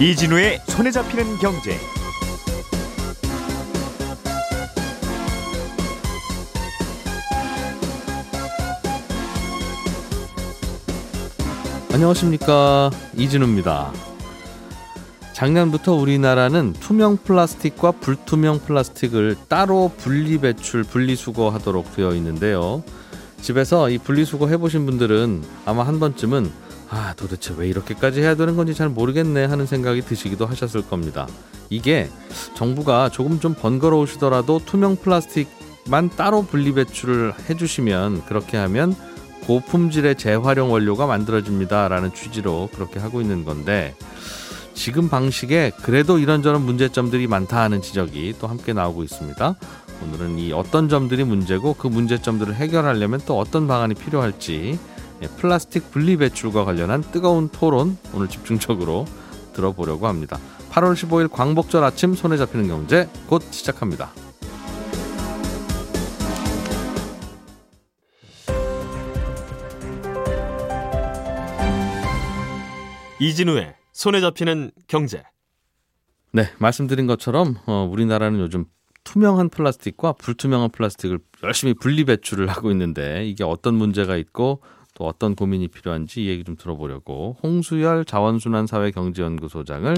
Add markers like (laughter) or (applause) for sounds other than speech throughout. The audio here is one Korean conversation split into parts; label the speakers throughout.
Speaker 1: 이진우의 손에 잡히는 경제.
Speaker 2: 안녕하십니까 이진우입니다. 작년부터 우리나라는 투명 플라스틱과 불투명 플라스틱을 따로 분리 배출, 분리 수거하도록 되어 있는데요. 집에서 이 분리 수거 해보신 분들은 아마 한 번쯤은 아 도대체 왜 이렇게까지 해야 되는 건지 잘 모르겠네 하는 생각이 드시기도 하셨을 겁니다. 이게 정부가 조금 좀 번거로우시더라도 투명 플라스틱만 따로 분리 배출을 해주시면 그렇게 하면 고품질의 재활용 원료가 만들어집니다라는 취지로 그렇게 하고 있는 건데 지금 방식에 그래도 이런저런 문제점들이 많다 하는 지적이 또 함께 나오고 있습니다. 오늘은 이 어떤 점들이 문제고 그 문제점들을 해결하려면 또 어떤 방안이 필요할지 예, 플라스틱 분리 배출과 관련한 뜨거운 토론 오늘 집중적으로 들어보려고 합니다. 8월 15일 광복절 아침 손에 잡히는 경제 곧 시작합니다.
Speaker 3: 이진우의 손에 잡히는 경제.
Speaker 2: 네, 말씀드린 것처럼 어, 우리나라는 요즘 투명한 플라스틱과 불투명한 플라스틱을 열심히 분리 배출을 하고 있는데 이게 어떤 문제가 있고 또 어떤 고민이 필요한지 얘기 좀 들어보려고 홍수열 자원순환사회경제연구소장을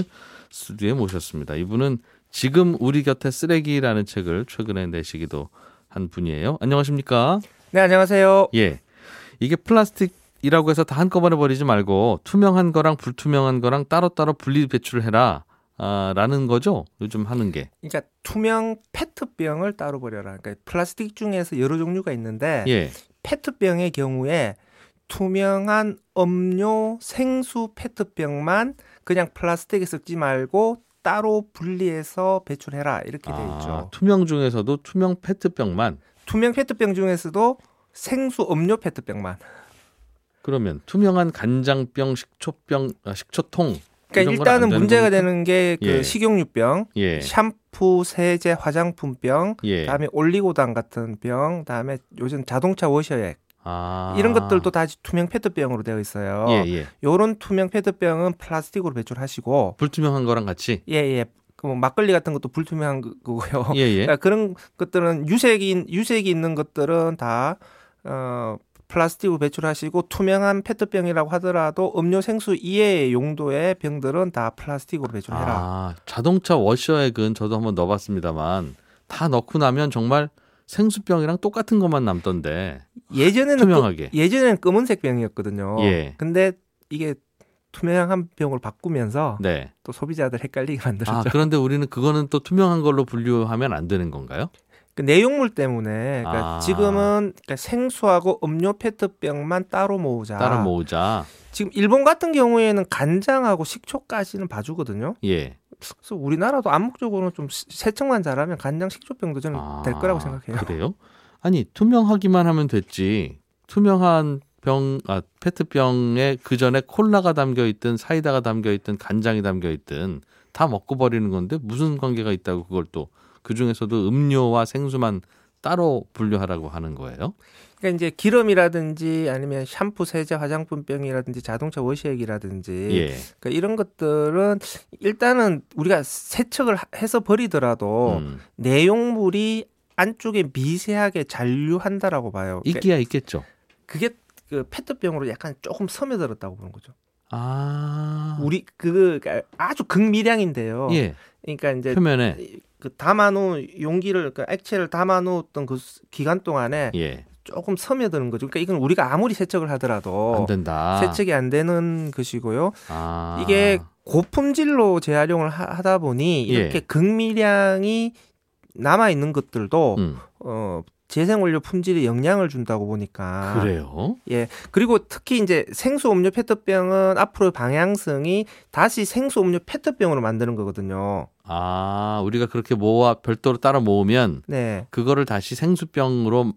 Speaker 2: 스튜디오에 모셨습니다. 이분은 지금 우리 곁에 쓰레기라는 책을 최근에 내시기도 한 분이에요. 안녕하십니까?
Speaker 4: 네, 안녕하세요.
Speaker 2: 예. 이게 플라스틱이라고 해서 다 한꺼번에 버리지 말고 투명한 거랑 불투명한 거랑 따로따로 분리 배출을 해라. 아, 라는 거죠. 요즘 하는 게.
Speaker 4: 그러니까 투명 페트병을 따로 버려라. 그러니까 플라스틱 중에서 여러 종류가 있는데
Speaker 2: 예.
Speaker 4: 페트병의 경우에 투명한 음료 생수 페트병만 그냥 플라스틱에 섞지 말고 따로 분리해서 배출해라 이렇게 돼 있죠.
Speaker 2: 아, 투명 중에서도 투명 페트병만
Speaker 4: 투명 페트병 중에서도 생수 음료 페트병만.
Speaker 2: 그러면 투명한 간장병, 식초병, 아, 식초통
Speaker 4: 그러니까 일단은 문제가 되는 게 그
Speaker 2: 예.
Speaker 4: 식용유병,
Speaker 2: 예.
Speaker 4: 샴푸, 세제, 화장품병,
Speaker 2: 예.
Speaker 4: 다음에 올리고당 같은 병, 다음에 요즘 자동차 워셔액
Speaker 2: 아.
Speaker 4: 이런 것들도 다 투명 페트병으로 되어 있어요.
Speaker 2: 예, 예.
Speaker 4: 요런 투명 페트병은 플라스틱으로 배출하시고
Speaker 2: 불투명한 거랑 같이
Speaker 4: 예 예. 그 뭐 막걸리 같은 것도 불투명한 거- 거고요.
Speaker 2: 예, 예.
Speaker 4: 그러니까 그런 것들은 유색이 유색이 있는 것들은 다 어, 플라스틱으로 배출하시고 투명한 페트병이라고 하더라도 음료 생수 이외의 용도의 병들은 다 플라스틱으로 배출해라.
Speaker 2: 아, 자동차 워셔액은 저도 한번 넣어 봤습니다만 다 넣고 나면 정말 생수병이랑 똑같은 것만 남던데.
Speaker 4: 예전에는
Speaker 2: 투명하게.
Speaker 4: 그, 예전에는 검은색 병이었거든요.
Speaker 2: 예.
Speaker 4: 근데 이게 투명한 병을 바꾸면서
Speaker 2: 네.
Speaker 4: 또 소비자들 헷갈리게
Speaker 2: 아,
Speaker 4: 만들었죠.
Speaker 2: 그런데 우리는 그거는 또 투명한 걸로 분류하면 안 되는 건가요?
Speaker 4: 그 내용물 때문에 그러니까
Speaker 2: 아.
Speaker 4: 지금은 그러니까 생수하고 음료 페트병만 따로 모으자.
Speaker 2: 따로 모으자.
Speaker 4: 지금 일본 같은 경우에는 간장하고 식초까지는 봐주거든요.
Speaker 2: 예.
Speaker 4: 그래서 우리나라도 암묵적으로는 좀 시- 세척만 잘하면 간장 식초병도 저는
Speaker 2: 아,
Speaker 4: 될 거라고 생각해요.
Speaker 2: 그래요? 아니 투명하기만 하면 됐지. 투명한 병, 아, 페트병에 그 전에 콜라가 담겨 있든 사이다가 담겨 있든 간장이 담겨 있든 다 먹고 버리는 건데 무슨 관계가 있다고 그걸 또 그 중에서도 음료와 생수만 따로 분류하라고 하는 거예요?
Speaker 4: 그러니까 이제 기름이라든지 아니면 샴푸, 세제, 화장품 병이라든지 자동차 워시액이라든지
Speaker 2: 예.
Speaker 4: 그러니까 이런 것들은 일단은 우리가 세척을 하- 해서 버리더라도
Speaker 2: 음,
Speaker 4: 내용물이 안쪽에 미세하게 잔류한다라고 봐요. 그러니까
Speaker 2: 있기야 있겠죠.
Speaker 4: 그게 그 페트병으로 약간 조금 스며들었다고 보는 거죠.
Speaker 2: 아.
Speaker 4: 우리 그 아주 극미량인데요.
Speaker 2: 예.
Speaker 4: 그러니까 이제
Speaker 2: 표면에
Speaker 4: 그 담아놓은 용기를 그 액체를 담아놓았던 그 수- 기간 동안에
Speaker 2: 예.
Speaker 4: 조금 스며드는 거죠. 그러니까 이건 우리가 아무리 세척을 하더라도
Speaker 2: 안 된다.
Speaker 4: 세척이 안 되는 것이고요.
Speaker 2: 아.
Speaker 4: 이게 고품질로 재활용을 하- 하다 보니
Speaker 2: 예.
Speaker 4: 이렇게 극미량이 남아 있는 것들도
Speaker 2: 음,
Speaker 4: 어 재생원료 품질에 영향을 준다고 보니까
Speaker 2: 그래요?
Speaker 4: 예. 그리고 특히 이제 생수 음료 페트병은 앞으로의 방향성이 다시 생수 음료 페트병으로 만드는 거거든요.
Speaker 2: 아, 우리가 그렇게 모아 별도로 따로 모으면
Speaker 4: 네.
Speaker 2: 그거를 다시 생수병으로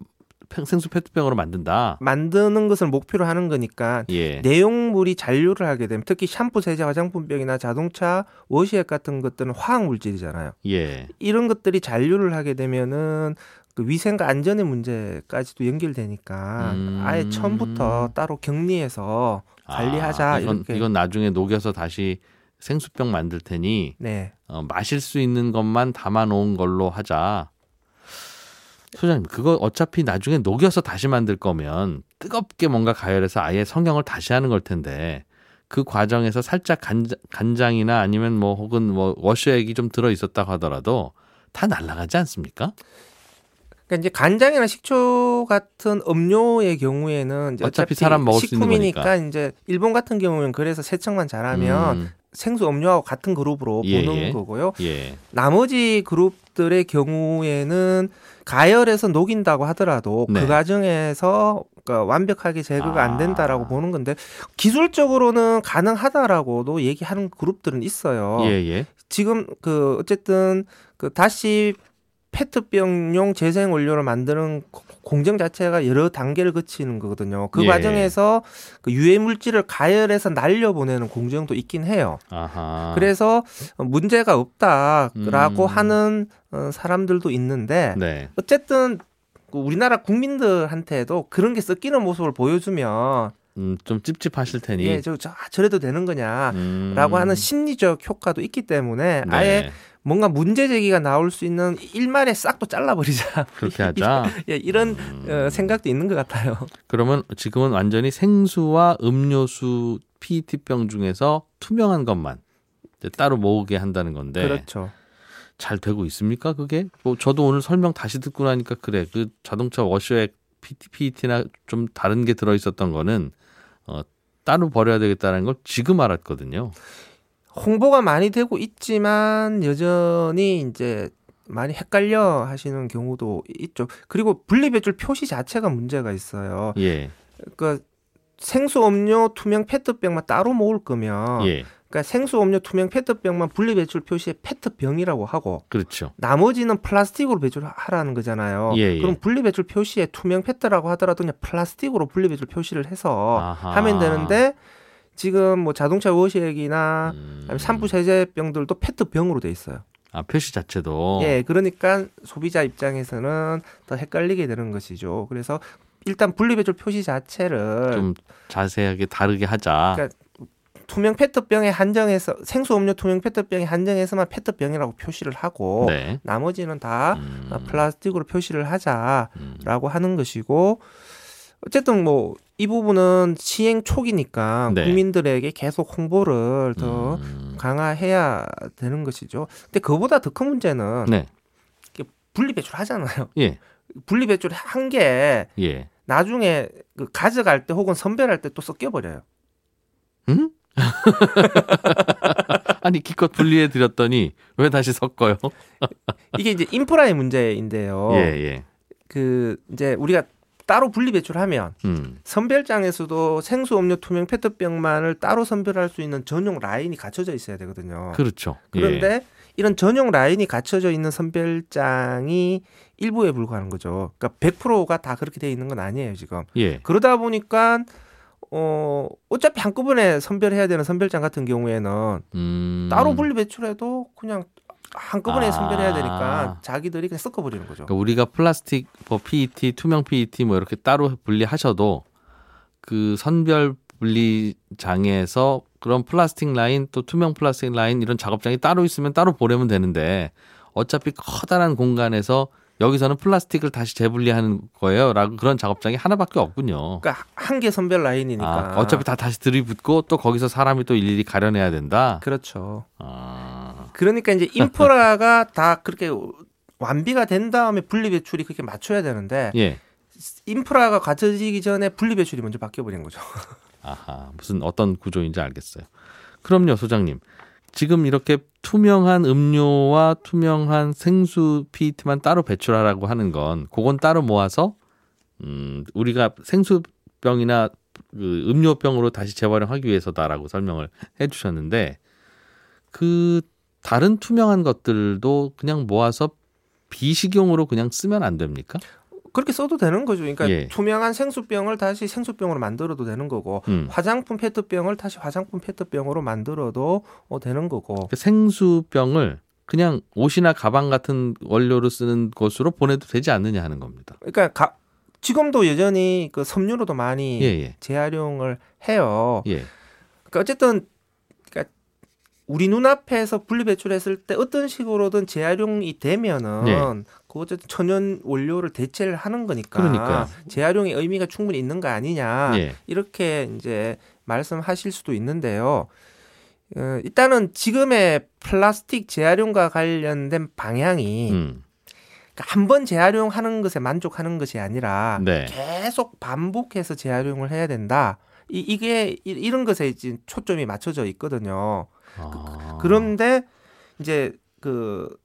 Speaker 2: 팽- 생수 페트병으로 만든다.
Speaker 4: 만드는 것을 목표로 하는 거니까
Speaker 2: 예.
Speaker 4: 내용물이 잔류를 하게 되면 특히 샴푸, 세제, 화장품병이나 자동차 워시액 같은 것들은 화학 물질이잖아요.
Speaker 2: 예.
Speaker 4: 이런 것들이 잔류를 하게 되면은 그 위생과 안전의 문제까지도 연결되니까
Speaker 2: 음.
Speaker 4: 아예 처음부터 따로 격리해서 관리하자
Speaker 2: 아, 이건,
Speaker 4: 이렇게
Speaker 2: 이건 나중에 녹여서 다시 생수병 만들 테니
Speaker 4: 네
Speaker 2: 어, 마실 수 있는 것만 담아 놓은 걸로 하자. 소장님, 그거 어차피 나중에 녹여서 다시 만들 거면 뜨겁게 뭔가 가열해서 아예 성형을 다시 하는 걸 텐데 그 과정에서 살짝 간장, 간장이나 아니면 뭐 혹은 뭐 워셔액이 좀 들어 있었다고 하더라도 다 날아가지 않습니까?
Speaker 4: 그러니까 이제 간장이나 식초 같은 음료의 경우에는 이제
Speaker 2: 어차피 사람 먹을 수 있는
Speaker 4: 식품이니까
Speaker 2: 거니까.
Speaker 4: 이제 일본 같은 경우는 그래서 세척만 잘하면
Speaker 2: 음,
Speaker 4: 생수 음료하고 같은 그룹으로
Speaker 2: 예,
Speaker 4: 보는
Speaker 2: 예.
Speaker 4: 거고요.
Speaker 2: 예.
Speaker 4: 나머지 그룹들의 경우에는 가열해서 녹인다고 하더라도
Speaker 2: 네.
Speaker 4: 그 과정에서 그러니까 완벽하게 제거가
Speaker 2: 아.
Speaker 4: 안 된다라고 보는 건데 기술적으로는 가능하다라고도 얘기하는 그룹들은 있어요.
Speaker 2: 예, 예.
Speaker 4: 지금 그 어쨌든 그 다시 페트병용 재생 원료를 만드는 고- 공정 자체가 여러 단계를 거치는 거거든요. 그
Speaker 2: 예.
Speaker 4: 과정에서 그 유해 물질을 가열해서 날려 보내는 공정도 있긴 해요.
Speaker 2: 아하.
Speaker 4: 그래서 문제가 없다라고
Speaker 2: 음.
Speaker 4: 하는 어, 사람들도 있는데
Speaker 2: 네.
Speaker 4: 어쨌든 그 우리나라 국민들한테도 그런 게 섞이는 모습을 보여주면
Speaker 2: 음, 좀 찝찝하실 테니.
Speaker 4: 예, 저, 저 아, 저래도 되는 거냐라고
Speaker 2: 음.
Speaker 4: 하는 심리적 효과도 있기 때문에
Speaker 2: 네.
Speaker 4: 아예 뭔가 문제 제기가 나올 수 있는 일말에 싹또 잘라버리자.
Speaker 2: 그렇게 하자. (laughs)
Speaker 4: 예, 이런
Speaker 2: 음.
Speaker 4: 어, 생각도 있는 것 같아요.
Speaker 2: 그러면 지금은 완전히 생수와 음료수 PET병 중에서 투명한 것만 따로 모으게 한다는 건데
Speaker 4: 그렇죠.
Speaker 2: 잘 되고 있습니까? 그게? 뭐 저도 오늘 설명 다시 듣고 나니까 그래. 그 자동차 워셔액 PET나 좀 다른 게 들어 있었던 거는 어 따로 버려야 되겠다는 걸 지금 알았거든요.
Speaker 4: 홍보가 많이 되고 있지만 여전히 이제 많이 헷갈려 하시는 경우도 있죠. 그리고 분리배출 표시 자체가 문제가 있어요.
Speaker 2: 예.
Speaker 4: 그러니까 생수 음료 투명 페트병만 따로 모을 거면
Speaker 2: 예.
Speaker 4: 그러니까 생수 음료 투명 페트병만 분리 배출 표시에 페트병이라고 하고
Speaker 2: 그렇죠.
Speaker 4: 나머지는 플라스틱으로 배출하라는 거잖아요.
Speaker 2: 예, 예.
Speaker 4: 그럼 분리 배출 표시에 투명 페트라고 하더라도 그냥 플라스틱으로 분리 배출 표시를 해서
Speaker 2: 아하.
Speaker 4: 하면 되는데 지금 뭐 자동차 워셔액이나
Speaker 2: 음.
Speaker 4: 샴푸 세제병들도 페트병으로 돼 있어요.
Speaker 2: 아, 표시 자체도
Speaker 4: 예, 그러니까 소비자 입장에서는 더 헷갈리게 되는 것이죠. 그래서 일단 분리배출 표시 자체를
Speaker 2: 좀 자세하게 다르게 하자.
Speaker 4: 그러니까 투명 페트병에 한정해서 생수 음료 투명 페트병에 한정해서만 페트병이라고 표시를 하고
Speaker 2: 네.
Speaker 4: 나머지는 다
Speaker 2: 음.
Speaker 4: 플라스틱으로 표시를 하자라고
Speaker 2: 음.
Speaker 4: 하는 것이고 어쨌든 뭐 이 부분은 시행 초기니까
Speaker 2: 네.
Speaker 4: 국민들에게 계속 홍보를 더
Speaker 2: 음.
Speaker 4: 강화해야 되는 것이죠. 근데 그보다 더 큰 문제는
Speaker 2: 네.
Speaker 4: 분리 배출 하잖아요.
Speaker 2: 예.
Speaker 4: 분리 배출 한게
Speaker 2: 예.
Speaker 4: 나중에 그 가져갈 때 혹은 선별할 때 또 섞여 버려요.
Speaker 2: 응? (laughs) 아니 기껏 분리해 드렸더니 왜 다시 섞어요?
Speaker 4: 이게 이제 인프라의 문제인데요.
Speaker 2: 예, 예.
Speaker 4: 그 이제 우리가 따로 분리 배출하면
Speaker 2: 음.
Speaker 4: 선별장에서도 생수 음료 투명 페트병만을 따로 선별할 수 있는 전용 라인이 갖춰져 있어야 되거든요.
Speaker 2: 그렇죠.
Speaker 4: 그런데 이런 전용 라인이 갖춰져 있는 선별장이 일부에 불과한 거죠. 그러니까 100%가 다 그렇게 돼 있는 건 아니에요, 지금.
Speaker 2: 예. 예.
Speaker 4: 그러다 보니까 어 어차피 한꺼번에 선별해야 되는 선별장 같은 경우에는
Speaker 2: 음.
Speaker 4: 따로 분리 배출해도 그냥 한꺼번에
Speaker 2: 아.
Speaker 4: 선별해야 되니까 자기들이 그냥 섞어 버리는 거죠.
Speaker 2: 그러니까 우리가 플라스틱 뭐 PET, 투명 PET 뭐 이렇게 따로 분리하셔도 그 선별 분리장에서 그런 플라스틱 라인 또 투명 플라스틱 라인 이런 작업장이 따로 있으면 따로 보내면 되는데 어차피 커다란 공간에서 여기서는 플라스틱을 다시 재분리하는 거예요 라고 그런 작업장이 하나밖에 없군요.
Speaker 4: 그러니까 한 개 선별 라인이니까.
Speaker 2: 아, 어차피 다 다시 들이붓고 또 거기서 사람이 또 일일이 가려내야 된다.
Speaker 4: 그렇죠.
Speaker 2: 아,
Speaker 4: 그러니까 이제 인프라가 (laughs) 다 그렇게 완비가 된 다음에 분리 배출이 그렇게 맞춰야 되는데
Speaker 2: 예.
Speaker 4: 인프라가 갖춰지기 전에 분리 배출이 먼저 바뀌어 버린 거죠. (laughs)
Speaker 2: 아하, 무슨 어떤 구조인지 알겠어요. 그럼요, 소장님. 지금 이렇게 투명한 음료와 투명한 생수 PET만 따로 배출하라고 하는 건 그건 따로 모아서 음, 우리가 생수병이나 그 음료병으로 다시 재활용하기 위해서다라고 설명을 해 주셨는데 그 다른 투명한 것들도 그냥 모아서 비식용으로 그냥 쓰면 안 됩니까?
Speaker 4: 그렇게 써도 되는 거죠. 그러니까
Speaker 2: 예.
Speaker 4: 투명한 생수병을 다시 생수병으로 만들어도 되는 거고
Speaker 2: 음.
Speaker 4: 화장품 페트병을 다시 화장품 페트병으로 만들어도 어, 되는 거고.
Speaker 2: 그 생수병을 그냥 옷이나 가방 같은 원료로 쓰는 것으로 보내도 되지 않느냐 하는 겁니다.
Speaker 4: 그러니까 가, 지금도 여전히 그 섬유로도 많이
Speaker 2: 예, 예.
Speaker 4: 재활용을 해요.
Speaker 2: 예.
Speaker 4: 그러니까 어쨌든 우리 눈앞에서 분리 배출했을 때 어떤 식으로든 재활용이 되면은
Speaker 2: 예.
Speaker 4: 그 어쨌든 천연 원료를 대체를 하는 거니까
Speaker 2: 그러니까요.
Speaker 4: 재활용의 의미가 충분히 있는 거 아니냐
Speaker 2: 예.
Speaker 4: 이렇게 이제 말씀하실 수도 있는데요. 어, 일단은 지금의 플라스틱 재활용과 관련된 방향이
Speaker 2: 음.
Speaker 4: 한번 재활용하는 것에 만족하는 것이 아니라
Speaker 2: 네.
Speaker 4: 계속 반복해서 재활용을 해야 된다. 이, 이- 이런 것에 초점이 맞춰져 있거든요.
Speaker 2: 아.
Speaker 4: 그 런데 이제 그,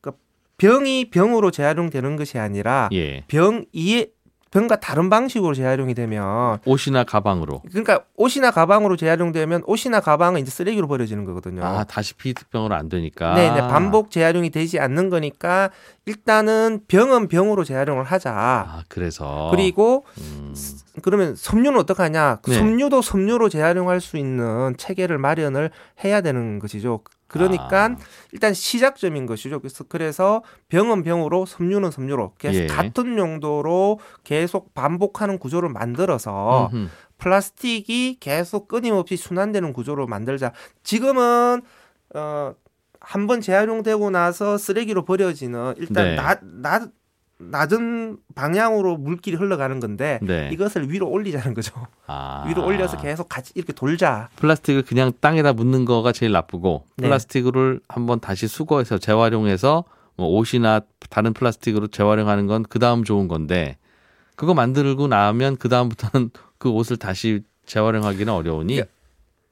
Speaker 4: 그 병이 병으로 재활용되는 것이 아니라
Speaker 2: 예.
Speaker 4: 병이 에 병과 다른 방식으로 재활용이 되면
Speaker 2: 옷이나 가방으로.
Speaker 4: 그러니까 옷이나 가방으로 재활용되면 옷이나 가방은 이제 쓰레기로 버려지는 거거든요.
Speaker 2: 아, 다시 피트병으로 안 되니까.
Speaker 4: 네, 네, 반복 재활용이 되지 않는 거니까 일단은 병은 병으로 재활용을 하자.
Speaker 2: 아, 그래서
Speaker 4: 그리고
Speaker 2: 음.
Speaker 4: 그러면 섬유는 어떡하냐?
Speaker 2: 네.
Speaker 4: 섬유도 섬유로 재활용할 수 있는 체계를 마련을 해야 되는 것이죠. 그러니까
Speaker 2: 아.
Speaker 4: 일단 시작점인 것이죠. 그래서 그래서 병은 병으로 섬유는 섬유로 계속
Speaker 2: 예.
Speaker 4: 같은 용도로 계속 반복하는 구조를 만들어서
Speaker 2: 음흠.
Speaker 4: 플라스틱이 계속 끊임없이 순환되는 구조로 만들자. 지금은 어 한번 재활용되고 나서 쓰레기로 버려지는 일단
Speaker 2: 네.
Speaker 4: 낮, 낮 낮은 방향으로 물길이 흘러가는 건데
Speaker 2: 네.
Speaker 4: 이것을 위로 올리자는 거죠.
Speaker 2: 아.
Speaker 4: 위로 올려서 계속 같이 이렇게 돌자.
Speaker 2: 플라스틱을 그냥 땅에다 묻는 거가 제일 나쁘고
Speaker 4: 네.
Speaker 2: 플라스틱을 한번 다시 수거해서 재활용해서 뭐 옷이나 다른 플라스틱으로 재활용하는 건 그 다음 좋은 건데 그거 만들고 나면 그 다음부터는 (laughs) 그 옷을 다시 재활용하기는 어려우니
Speaker 4: 예.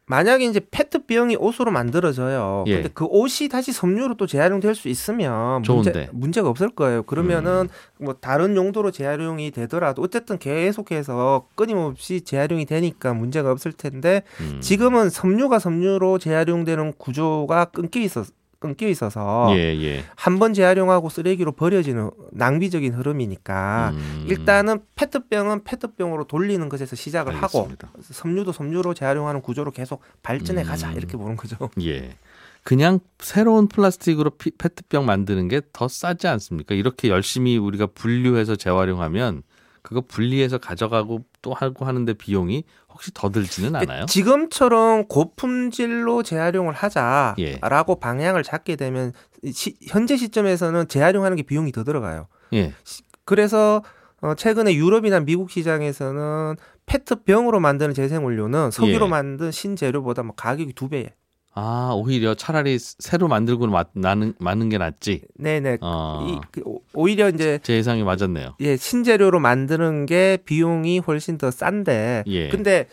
Speaker 4: 만약에 이제 페트병이 옷으로 만들어져요.
Speaker 2: 예.
Speaker 4: 근데 그 옷이 다시 섬유로 또 재활용될 수 있으면
Speaker 2: 좋은데.
Speaker 4: 문제, 문제가 없을 거예요. 그러면은
Speaker 2: 음.
Speaker 4: 뭐 다른 용도로 재활용이 되더라도 어쨌든 계속해서 끊임없이 재활용이 되니까 문제가 없을 텐데
Speaker 2: 음.
Speaker 4: 지금은 섬유가 섬유로 재활용되는 구조가 끊겨 있어 끊겨 있어서
Speaker 2: 예, 예.
Speaker 4: 한번 재활용하고 쓰레기로 버려지는 낭비적인 흐름이니까
Speaker 2: 음.
Speaker 4: 일단은 페트병은 페트병으로 돌리는 것에서 시작을 하고
Speaker 2: 알겠습니다.
Speaker 4: 섬유도 섬유로 재활용하는 구조로 계속 발전해 가자
Speaker 2: 음.
Speaker 4: 이렇게 보는 거죠.
Speaker 2: 예. 그냥 새로운 플라스틱으로 피- 페트병 만드는 게 더 싸지 않습니까? 이렇게 열심히 우리가 분류해서 재활용하면 그거 분리해서 가져가고 또 하고 하는데 비용이 혹시 더 들지는 않아요?
Speaker 4: 지금처럼 고품질로 재활용을 하자라고
Speaker 2: 예.
Speaker 4: 방향을 잡게 되면 시- 현재 시점에서는 재활용하는 게 비용이 더 들어가요.
Speaker 2: 예.
Speaker 4: 그래서 어, 최근에 유럽이나 미국 시장에서는 페트병으로 만드는 재생원료는 석유로
Speaker 2: 예.
Speaker 4: 만든 신재료보다 뭐 가격이 두 배예요.
Speaker 2: 아, 오히려 차라리 새로 만들고 마, 나는, 마는 게 낫지.
Speaker 4: 네네.
Speaker 2: 어,
Speaker 4: 이, 그, 오- 오히려 이제
Speaker 2: 제 예상이 맞았네요.
Speaker 4: 예, 신재료로 만드는 게 비용이 훨씬 더 싼데
Speaker 2: 예.
Speaker 4: 근데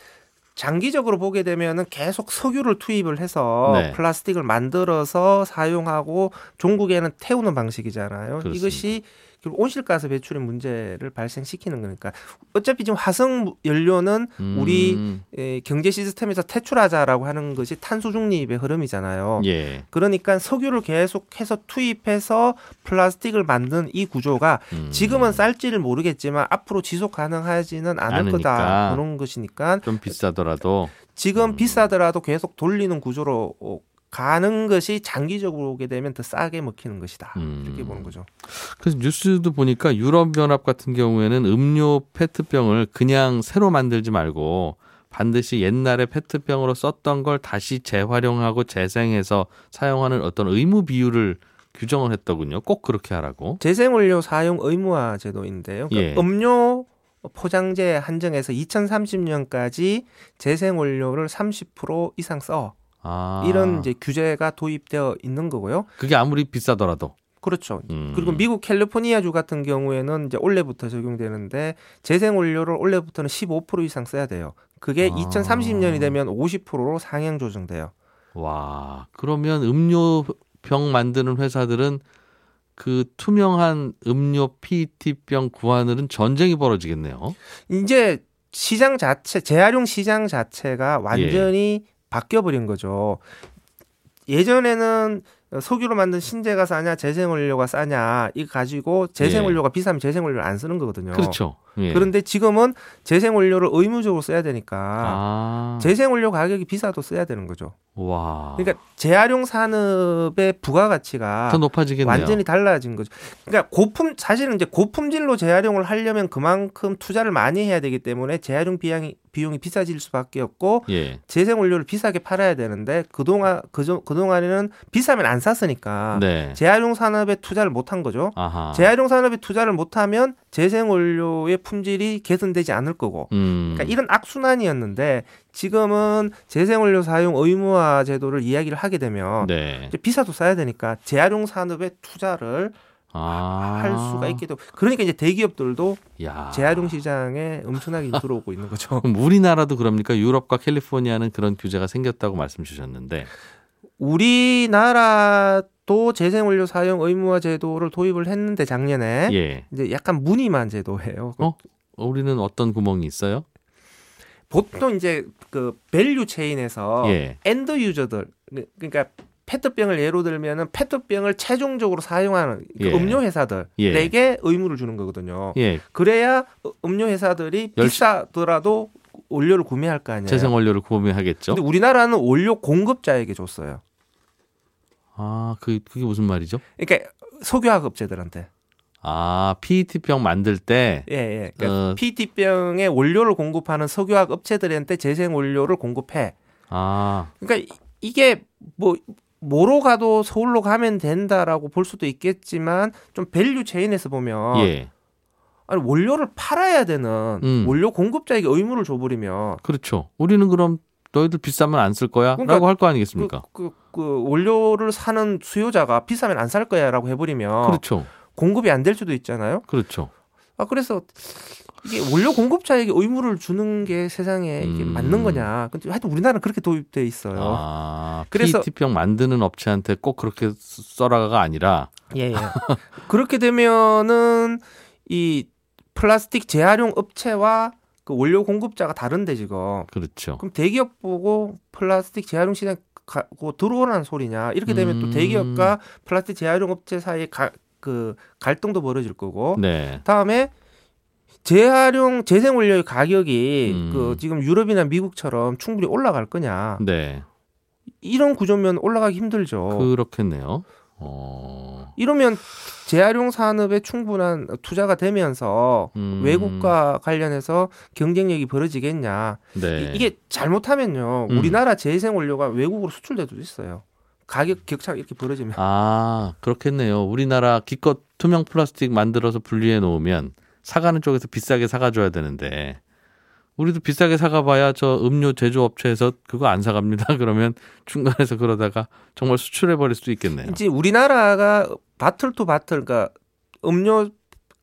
Speaker 4: 장기적으로 보게 되면은 계속 석유를 투입을 해서
Speaker 2: 네.
Speaker 4: 플라스틱을 만들어서 사용하고 종국에는 태우는 방식이잖아요.
Speaker 2: 그렇습니다.
Speaker 4: 이것이 온실가스 배출의 문제를 발생시키는 거니까 어차피 지금 화석 연료는 우리
Speaker 2: 음,
Speaker 4: 에, 경제 시스템에서 퇴출하자라고 하는 것이 탄소 중립의 흐름이잖아요.
Speaker 2: 예.
Speaker 4: 그러니까 석유를 계속해서 투입해서 플라스틱을 만든 이 구조가
Speaker 2: 음,
Speaker 4: 지금은 쌀지를 모르겠지만 앞으로 지속 가능하지는 않을
Speaker 2: 않으니까.
Speaker 4: 거다 그런 것이니까
Speaker 2: 좀 비싸더라도
Speaker 4: 지금
Speaker 2: 음.
Speaker 4: 비싸더라도 계속 돌리는 구조로 어, 가는 것이 장기적으로 오게 되면 더 싸게 먹히는 것이다
Speaker 2: 음.
Speaker 4: 이렇게 보는 거죠.
Speaker 2: 그래서 뉴스도 보니까 유럽 연합 같은 경우에는 음료 페트병을 그냥 새로 만들지 말고 반드시 옛날에 페트병으로 썼던 걸 다시 재활용하고 재생해서 사용하는 어떤 의무 비율을 규정을 했더군요. 꼭 그렇게 하라고.
Speaker 4: 재생원료 사용 의무화 제도인데요. 그러니까
Speaker 2: 예.
Speaker 4: 음료 포장재 한정해서 2030년까지 재생원료를 30% 이상 써
Speaker 2: 아,
Speaker 4: 이런 이제 규제가 도입되어 있는 거고요.
Speaker 2: 그게 아무리 비싸더라도.
Speaker 4: 그렇죠.
Speaker 2: 음.
Speaker 4: 그리고 미국 캘리포니아주 같은 경우에는 이제 올해부터 적용되는데 재생 원료를 올해부터는 15% 이상 써야 돼요. 그게
Speaker 2: 아.
Speaker 4: 2030년이 되면 50%로 상향 조정돼요.
Speaker 2: 와, 그러면 음료병 만드는 회사들은 그 투명한 음료 PET병 구하늘은 전쟁이 벌어지겠네요.
Speaker 4: 이제 시장 자체 재활용 시장 자체가 완전히 바뀌어 버린 거죠. 예전에는 어, 석유로 만든 신재가 싸냐 재생원료가 싸냐 이거 가지고 재생원료가 비싸면 재생원료를 안 쓰는 거거든요.
Speaker 2: 예. 그렇죠. 예.
Speaker 4: 그런데 지금은 재생 원료를 의무적으로 써야 되니까
Speaker 2: 아,
Speaker 4: 재생 원료 가격이 비싸도 써야 되는 거죠.
Speaker 2: 와.
Speaker 4: 그러니까 재활용 산업의 부가가치가
Speaker 2: 더 높아지겠네요.
Speaker 4: 완전히 달라진 거죠. 그러니까 고품 사실은 이제 고품질로 재활용을 하려면 그만큼 투자를 많이 해야 되기 때문에 재활용 비용이 비용이 비싸질 수밖에 없고
Speaker 2: 예.
Speaker 4: 재생 원료를 비싸게 팔아야 되는데 그동안 그저 그동안에는 비싸면 안 샀으니까
Speaker 2: 네.
Speaker 4: 재활용 산업에 투자를 못 한 거죠.
Speaker 2: 아하.
Speaker 4: 재활용 산업에 투자를 못 하면 재생 원료의 품질이 개선되지 않을 거고.
Speaker 2: 음.
Speaker 4: 그러니까 이런 악순환이었는데 지금은 재생 원료 사용 의무화 제도를 이야기를 하게 되면
Speaker 2: 네.
Speaker 4: 이제 비싸도 써야 되니까 재활용 산업에 투자를
Speaker 2: 아.
Speaker 4: 할 수가 있게 되고 그러니까 이제 대기업들도
Speaker 2: 야.
Speaker 4: 재활용 시장에 엄청나게 (laughs) 들어오고 있는 거죠.
Speaker 2: 우리나라도 그럽니까? 유럽과 캘리포니아는 그런 규제가 생겼다고 말씀 주셨는데.
Speaker 4: 우리나라도 재생원료 사용 의무화 제도를 도입을 했는데 작년에
Speaker 2: 예.
Speaker 4: 이제 약간 무늬만 제도예요.
Speaker 2: 어? 우리는 어떤 구멍이 있어요?
Speaker 4: 보통 이제 그 value chain에서
Speaker 2: 예.
Speaker 4: end user들 그러니까 페트병을 예로 들면은 페트병을 최종적으로 사용하는 그
Speaker 2: 예.
Speaker 4: 음료 회사들에게 의무를 주는 거거든요.
Speaker 2: 예.
Speaker 4: 그래야 음료 회사들이
Speaker 2: 열-
Speaker 4: 비싸더라도 원료를 구매할 거 아니에요.
Speaker 2: 재생 원료를 구매하겠죠.
Speaker 4: 근데 우리나라는 원료 공급자에게 줬어요.
Speaker 2: 아, 그 그게 무슨 말이죠?
Speaker 4: 그러니까 석유화학 업체들한테.
Speaker 2: 아, PET병 만들 때
Speaker 4: 예, 예. 그러니까
Speaker 2: 어.
Speaker 4: PET병에 원료를 공급하는 석유화학 업체들한테 재생 원료를 공급해.
Speaker 2: 아,
Speaker 4: 그러니까 이- 이게 뭐 뭐로 가도 서울로 가면 된다라고 볼 수도 있겠지만 좀 value chain에서 보면
Speaker 2: 예.
Speaker 4: 아니 원료를 팔아야 되는
Speaker 2: 음.
Speaker 4: 원료 공급자에게 의무를 줘버리면
Speaker 2: 그렇죠. 우리는 그럼 너희들 비싸면 안 쓸 거야?
Speaker 4: 그러니까
Speaker 2: 라고 할거
Speaker 4: 그,
Speaker 2: 아니겠습니까?
Speaker 4: 그, 그 원료를 사는 수요자가 비싸면 안 살 거야 라고 해버리면
Speaker 2: 그렇죠.
Speaker 4: 공급이 안 될 수도 있잖아요.
Speaker 2: 그렇죠.
Speaker 4: 아 그래서 이게 원료 공급자에게 의무를 주는 게 세상에 이게
Speaker 2: 음.
Speaker 4: 맞는 거냐? 근데 하여튼 우리나라는 그렇게 도입돼 있어요.
Speaker 2: 아,
Speaker 4: 그래서-
Speaker 2: PET병 만드는 업체한테 꼭 그렇게 써라가 아니라
Speaker 4: 예, 예. 그렇게 되면은 이 플라스틱 재활용 업체와 그 원료 공급자가 다른데 지금
Speaker 2: 그렇죠.
Speaker 4: 그럼 대기업 보고 플라스틱 재활용 시장 가고 들어오라는 소리냐? 이렇게 되면 또
Speaker 2: 음.
Speaker 4: 대기업과 플라스틱 재활용 업체 사이에 가, 그 갈등도 벌어질 거고
Speaker 2: 네.
Speaker 4: 다음에 재활용 재생 원료의 가격이
Speaker 2: 음.
Speaker 4: 그 지금 유럽이나 미국처럼 충분히 올라갈 거냐?
Speaker 2: 네.
Speaker 4: 이런 구조면 올라가기 힘들죠.
Speaker 2: 그렇겠네요. 어.
Speaker 4: 이러면 재활용 산업에 충분한 투자가 되면서
Speaker 2: 음.
Speaker 4: 외국과 관련해서 경쟁력이 벌어지겠냐?
Speaker 2: 네.
Speaker 4: 이- 이게 잘못하면요,
Speaker 2: 음.
Speaker 4: 우리나라 재생 원료가 외국으로 수출될 수도 있어요. 가격 격차가 이렇게 벌어지면.
Speaker 2: 아, 그렇겠네요. 우리나라 기껏 투명 플라스틱 만들어서 분리해 놓으면 사가는 쪽에서 비싸게 사가줘야 되는데 우리도 비싸게 사가봐야 저 음료 제조업체에서 그거 안 사갑니다. (laughs) 그러면 중간에서 그러다가 정말 수출해 버릴 수도 있겠네요.
Speaker 4: 이제 우리나라가 bottle to bottle, 그러니까 음료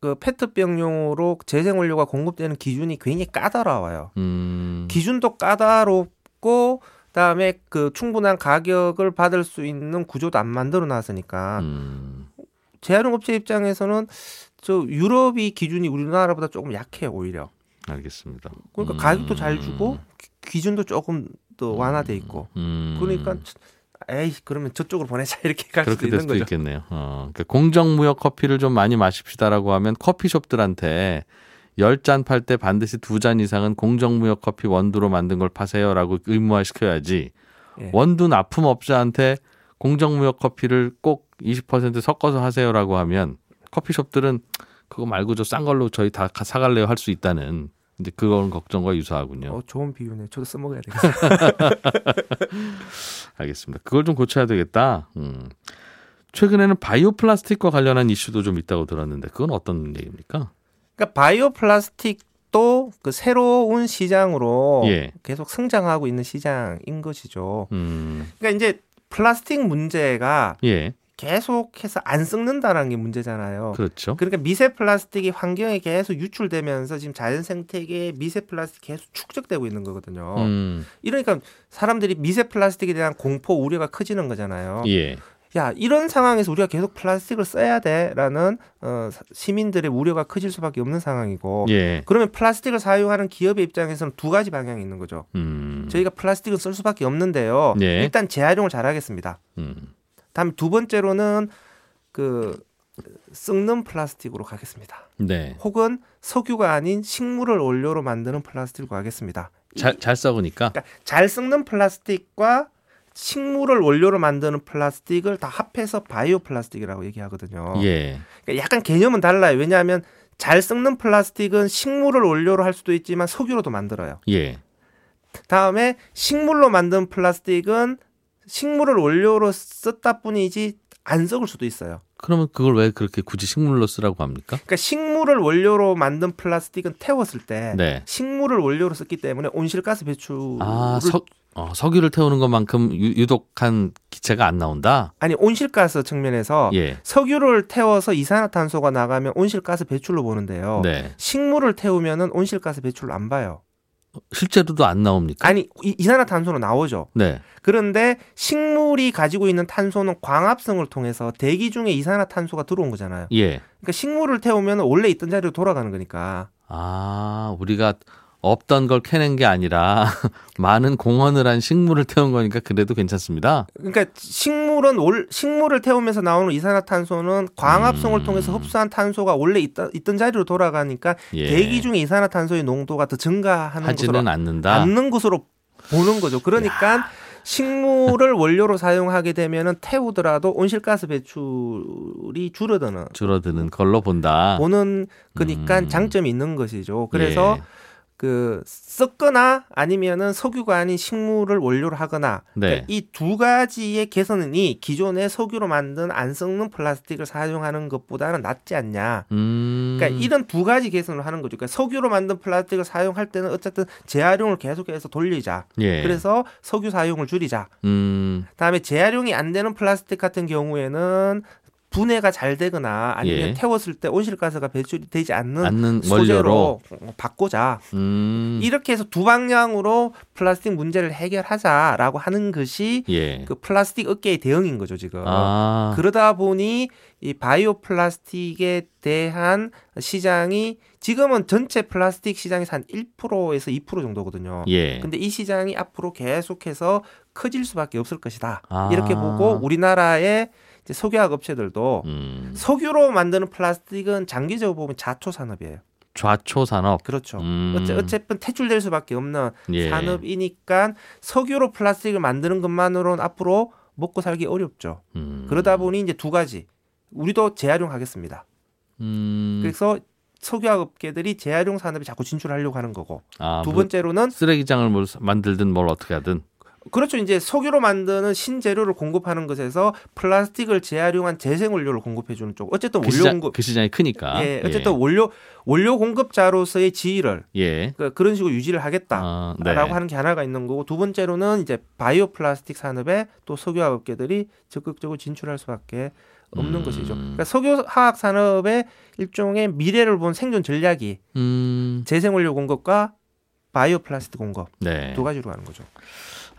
Speaker 4: 그 페트병용으로 재생 원료가 공급되는 기준이 굉장히 까다로워요.
Speaker 2: 음,
Speaker 4: 기준도 까다롭고 그다음에 그 충분한 가격을 받을 수 있는 구조도 안 만들어 놨으니까
Speaker 2: 음,
Speaker 4: 재활용 업체 입장에서는 저 유럽이 기준이 우리나라보다 조금 약해요 오히려.
Speaker 2: 알겠습니다.
Speaker 4: 그러니까
Speaker 2: 음.
Speaker 4: 가격도 잘 주고 기- 기준도 조금 더 완화돼 있고.
Speaker 2: 음,
Speaker 4: 그러니까 에이 그러면 저쪽으로 보내자 (laughs) 이렇게 갈 수도 있는
Speaker 2: 수도
Speaker 4: 거죠.
Speaker 2: 있겠네요. 어, 그러니까 공정무역 커피를 좀 많이 마십시다라고 하면 커피숍들한테 열잔팔 때 반드시 두잔 이상은 공정무역 커피 원두로 만든 걸 파세요라고 의무화 시켜야지.
Speaker 4: 예.
Speaker 2: 원두 납품업자한테 공정무역 커피를 꼭 20% 섞어서 하세요라고 하면 커피숍들은 그거 말고 저 싼 걸로 저희 다 가- 사갈래요 할 수 있다는 이제 그런 걱정과 유사하군요.
Speaker 4: 어, 좋은 비유네. 저도 써먹어야 되겠어요. (laughs)
Speaker 2: 알겠습니다. 그걸 좀 고쳐야 되겠다. 음. 최근에는 바이오 플라스틱과 관련한 이슈도 좀 있다고 들었는데 그건 어떤 얘기입니까?
Speaker 4: 그러니까 바이오 플라스틱도 그 새로운 시장으로
Speaker 2: 예.
Speaker 4: 계속 성장하고 있는 시장인 것이죠.
Speaker 2: 음.
Speaker 4: 그러니까 이제 플라스틱 문제가
Speaker 2: 예.
Speaker 4: 계속해서 안 썩는다라는 게 문제잖아요.
Speaker 2: 그렇죠.
Speaker 4: 그러니까 미세 플라스틱이 환경에 계속 유출되면서 지금 자연 생태계에 미세 플라스틱이 계속 축적되고 있는 거거든요.
Speaker 2: 음.
Speaker 4: 이러니까 사람들이 미세 플라스틱에 대한 공포 우려가 커지는 거잖아요.
Speaker 2: 예.
Speaker 4: 야 이런 상황에서 우리가 계속 플라스틱을 써야 돼라는 어, 사- 시민들의 우려가 커질 수밖에 없는 상황이고
Speaker 2: 예.
Speaker 4: 그러면 플라스틱을 사용하는 기업의 입장에서는 두 가지 방향이 있는 거죠.
Speaker 2: 음.
Speaker 4: 저희가 플라스틱을 쓸 수밖에 없는데요.
Speaker 2: 예.
Speaker 4: 일단 재활용을 잘하겠습니다.
Speaker 2: 음.
Speaker 4: 다음 두 번째로는 그 썩는 플라스틱으로 가겠습니다.
Speaker 2: 네.
Speaker 4: 혹은 석유가 아닌 식물을 원료로 만드는 플라스틱으로 가겠습니다.
Speaker 2: 잘, 잘 썩으니까.
Speaker 4: 그러니까 잘 썩는 플라스틱과 식물을 원료로 만드는 플라스틱을 다 합해서 바이오 플라스틱이라고 얘기하거든요.
Speaker 2: 예.
Speaker 4: 그러니까 약간 개념은 달라요. 왜냐하면 잘 썩는 플라스틱은 식물을 원료로 할 수도 있지만 석유로도 만들어요.
Speaker 2: 예.
Speaker 4: 다음에 식물로 만든 플라스틱은 식물을 원료로 썼다 뿐이지 안 썩을 수도 있어요.
Speaker 2: 그러면 그걸 왜 그렇게 굳이 식물로 쓰라고 합니까?
Speaker 4: 그러니까 식물을 원료로 만든 플라스틱은 태웠을 때
Speaker 2: 네.
Speaker 4: 식물을 원료로 썼기 때문에 온실가스 배출을
Speaker 2: 아, 석, 어, 석유를 태우는 것만큼 유, 유독한 기체가 안 나온다?
Speaker 4: 아니 온실가스 측면에서
Speaker 2: 예.
Speaker 4: 석유를 태워서 이산화탄소가 나가면 온실가스 배출로 보는데요.
Speaker 2: 네.
Speaker 4: 식물을 태우면은 온실가스 배출을 안 봐요.
Speaker 2: 실제로도 안 나옵니까?
Speaker 4: 아니 이- 이산화탄소는 나오죠.
Speaker 2: 네.
Speaker 4: 그런데 식물이 가지고 있는 탄소는 광합성을 통해서 대기 중에 이산화탄소가 들어온 거잖아요.
Speaker 2: 예.
Speaker 4: 그러니까 식물을 태우면 원래 있던 자리로 돌아가는 거니까.
Speaker 2: 아, 우리가 없던 걸 캐낸 게 아니라 (laughs) 많은 공헌을 한 식물을 태운 거니까 그래도 괜찮습니다.
Speaker 4: 그러니까 식물은 올, 식물을 태우면서 나오는 이산화탄소는 광합성을
Speaker 2: 음.
Speaker 4: 통해서 흡수한 탄소가 원래 있던, 있던 자리로 돌아가니까
Speaker 2: 예.
Speaker 4: 대기 중에 이산화탄소의 농도가 더 증가하는
Speaker 2: 하지는
Speaker 4: 것으로
Speaker 2: 않는다.
Speaker 4: 않는 것으로 보는 거죠. 그러니까 식물을 (laughs) 원료로 사용하게 되면은 태우더라도 온실가스 배출이 줄어드는
Speaker 2: 줄어드는 걸로 본다.
Speaker 4: 보는 그니까
Speaker 2: 음.
Speaker 4: 장점이 있는 것이죠. 그래서
Speaker 2: 예.
Speaker 4: 그 썩거나 아니면은 석유가 아닌 식물을 원료로 하거나
Speaker 2: 네.
Speaker 4: 이두 가지의 개선이 기존의 석유로 만든 안 썩는 플라스틱을 사용하는 것보다는 낫지 않냐.
Speaker 2: 음.
Speaker 4: 그러니까 이런 두 가지 개선을 하는 거죠. 그러니까 석유로 만든 플라스틱을 사용할 때는 어쨌든 재활용을 계속해서 돌리자.
Speaker 2: 예.
Speaker 4: 그래서 석유 사용을 줄이자.
Speaker 2: 음.
Speaker 4: 다음에 재활용이 안 되는 플라스틱 같은 경우에는 분해가 잘 되거나 아니면
Speaker 2: 예.
Speaker 4: 태웠을 때 온실가스가 배출이 되지 않는
Speaker 2: 않는
Speaker 4: 소재로
Speaker 2: 원료로.
Speaker 4: 바꾸자.
Speaker 2: 음.
Speaker 4: 이렇게 해서 두 방향으로 플라스틱 문제를 해결하자라고 하는 것이
Speaker 2: 예.
Speaker 4: 그 플라스틱 업계의 대응인 거죠 지금.
Speaker 2: 아.
Speaker 4: 그러다 보니 이 바이오 플라스틱에 대한 시장이 지금은 전체 플라스틱 시장에서 한 1%에서 2% 정도거든요.
Speaker 2: 예.
Speaker 4: 근데 이 시장이 앞으로 계속해서 커질 수밖에 없을 것이다.
Speaker 2: 아.
Speaker 4: 이렇게 보고 우리나라의 이제 석유화학 업체들도
Speaker 2: 음.
Speaker 4: 석유로 만드는 플라스틱은 장기적으로 보면 자초 산업이에요.
Speaker 2: 좌초 산업.
Speaker 4: 그렇죠.
Speaker 2: 음.
Speaker 4: 어째, 어쨌든 퇴출될 수밖에 없는
Speaker 2: 예.
Speaker 4: 산업이니까 석유로 플라스틱을 만드는 것만으로는 앞으로 먹고 살기 어렵죠.
Speaker 2: 음.
Speaker 4: 그러다 보니 이제 두 가지. 우리도 재활용하겠습니다.
Speaker 2: 음.
Speaker 4: 그래서 석유화학 업계들이 재활용 산업에 자꾸 진출하려고 하는 거고.
Speaker 2: 아, 두뭐
Speaker 4: 번째로는
Speaker 2: 쓰레기장을 뭘 만들든 뭘 어떻게 하든.
Speaker 4: 그렇죠. 이제 석유로 만드는 신재료를 공급하는 것에서 플라스틱을 재활용한 재생 원료를 공급해 주는 쪽. 어쨌든
Speaker 2: 그,
Speaker 4: 원료
Speaker 2: 시장,
Speaker 4: 공급
Speaker 2: 그 시장이 크니까.
Speaker 4: 예, 어쨌든 원료 원료 공급자로서의 지위를
Speaker 2: 예.
Speaker 4: 그, 그런 식으로 유지를 하겠다라고
Speaker 2: 아, 네.
Speaker 4: 하는 게 하나가 있는 거고 두 번째로는 이제 바이오 플라스틱 산업에 또 석유화학 업계들이 적극적으로 진출할 수밖에 없는
Speaker 2: 음.
Speaker 4: 것이죠. 그러니까 석유화학 산업의 일종의 미래를 본 생존 전략이
Speaker 2: 음.
Speaker 4: 재생 원료 공급과 바이오 플라스틱 공급
Speaker 2: 네.
Speaker 4: 두 가지로 가는 거죠.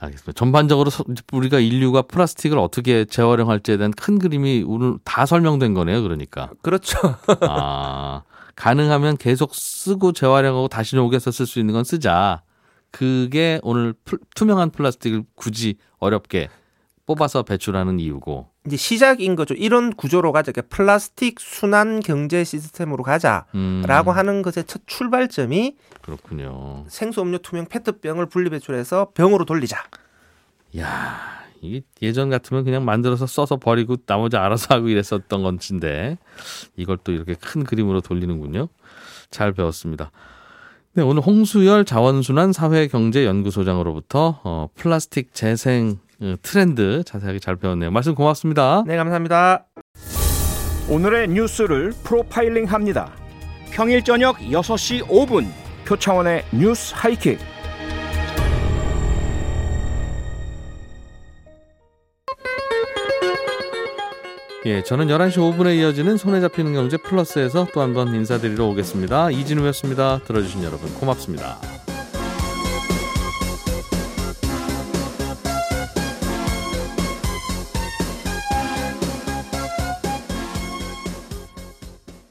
Speaker 2: 알겠습니다. 전반적으로 서- 우리가 인류가 플라스틱을 어떻게 재활용할지에 대한 큰 그림이 오늘 다 설명된 거네요. 그러니까.
Speaker 4: 그렇죠. (laughs)
Speaker 2: 아, 가능하면 계속 쓰고 재활용하고 다시 녹여서 쓸 수 있는 건 쓰자. 그게 오늘 플- 투명한 플라스틱을 굳이 어렵게 뽑아서 배출하는 이유고.
Speaker 4: 이제 시작인 거죠. 이런 구조로 가자. 그러니까 플라스틱 순환 경제 시스템으로 가자라고
Speaker 2: 음,
Speaker 4: 하는 것의 첫 출발점이
Speaker 2: 그렇군요.
Speaker 4: 생수 음료 투명 페트병을 분리 배출해서 병으로 돌리자.
Speaker 2: 야, 이게 예전 같으면 그냥 만들어서 써서 버리고 나머지 알아서 하고 이랬었던 건데 이걸 또 이렇게 큰 그림으로 돌리는군요. 잘 배웠습니다. 네, 오늘 홍수열 자원순환 사회경제연구소장으로부터 어, 플라스틱 재생 어, 트렌드 자세하게 잘 배웠네요. 말씀 고맙습니다.
Speaker 4: 네, 감사합니다.
Speaker 5: 오늘의 뉴스를 프로파일링 합니다. 평일 저녁 6시 5분 표창원의 뉴스 하이킥.
Speaker 2: 예, 저는 11시 5분에 이어지는 손에 잡히는 경제 플러스에서 또 한 번 인사드리러 오겠습니다. 이진우였습니다. 들어주신 여러분 고맙습니다.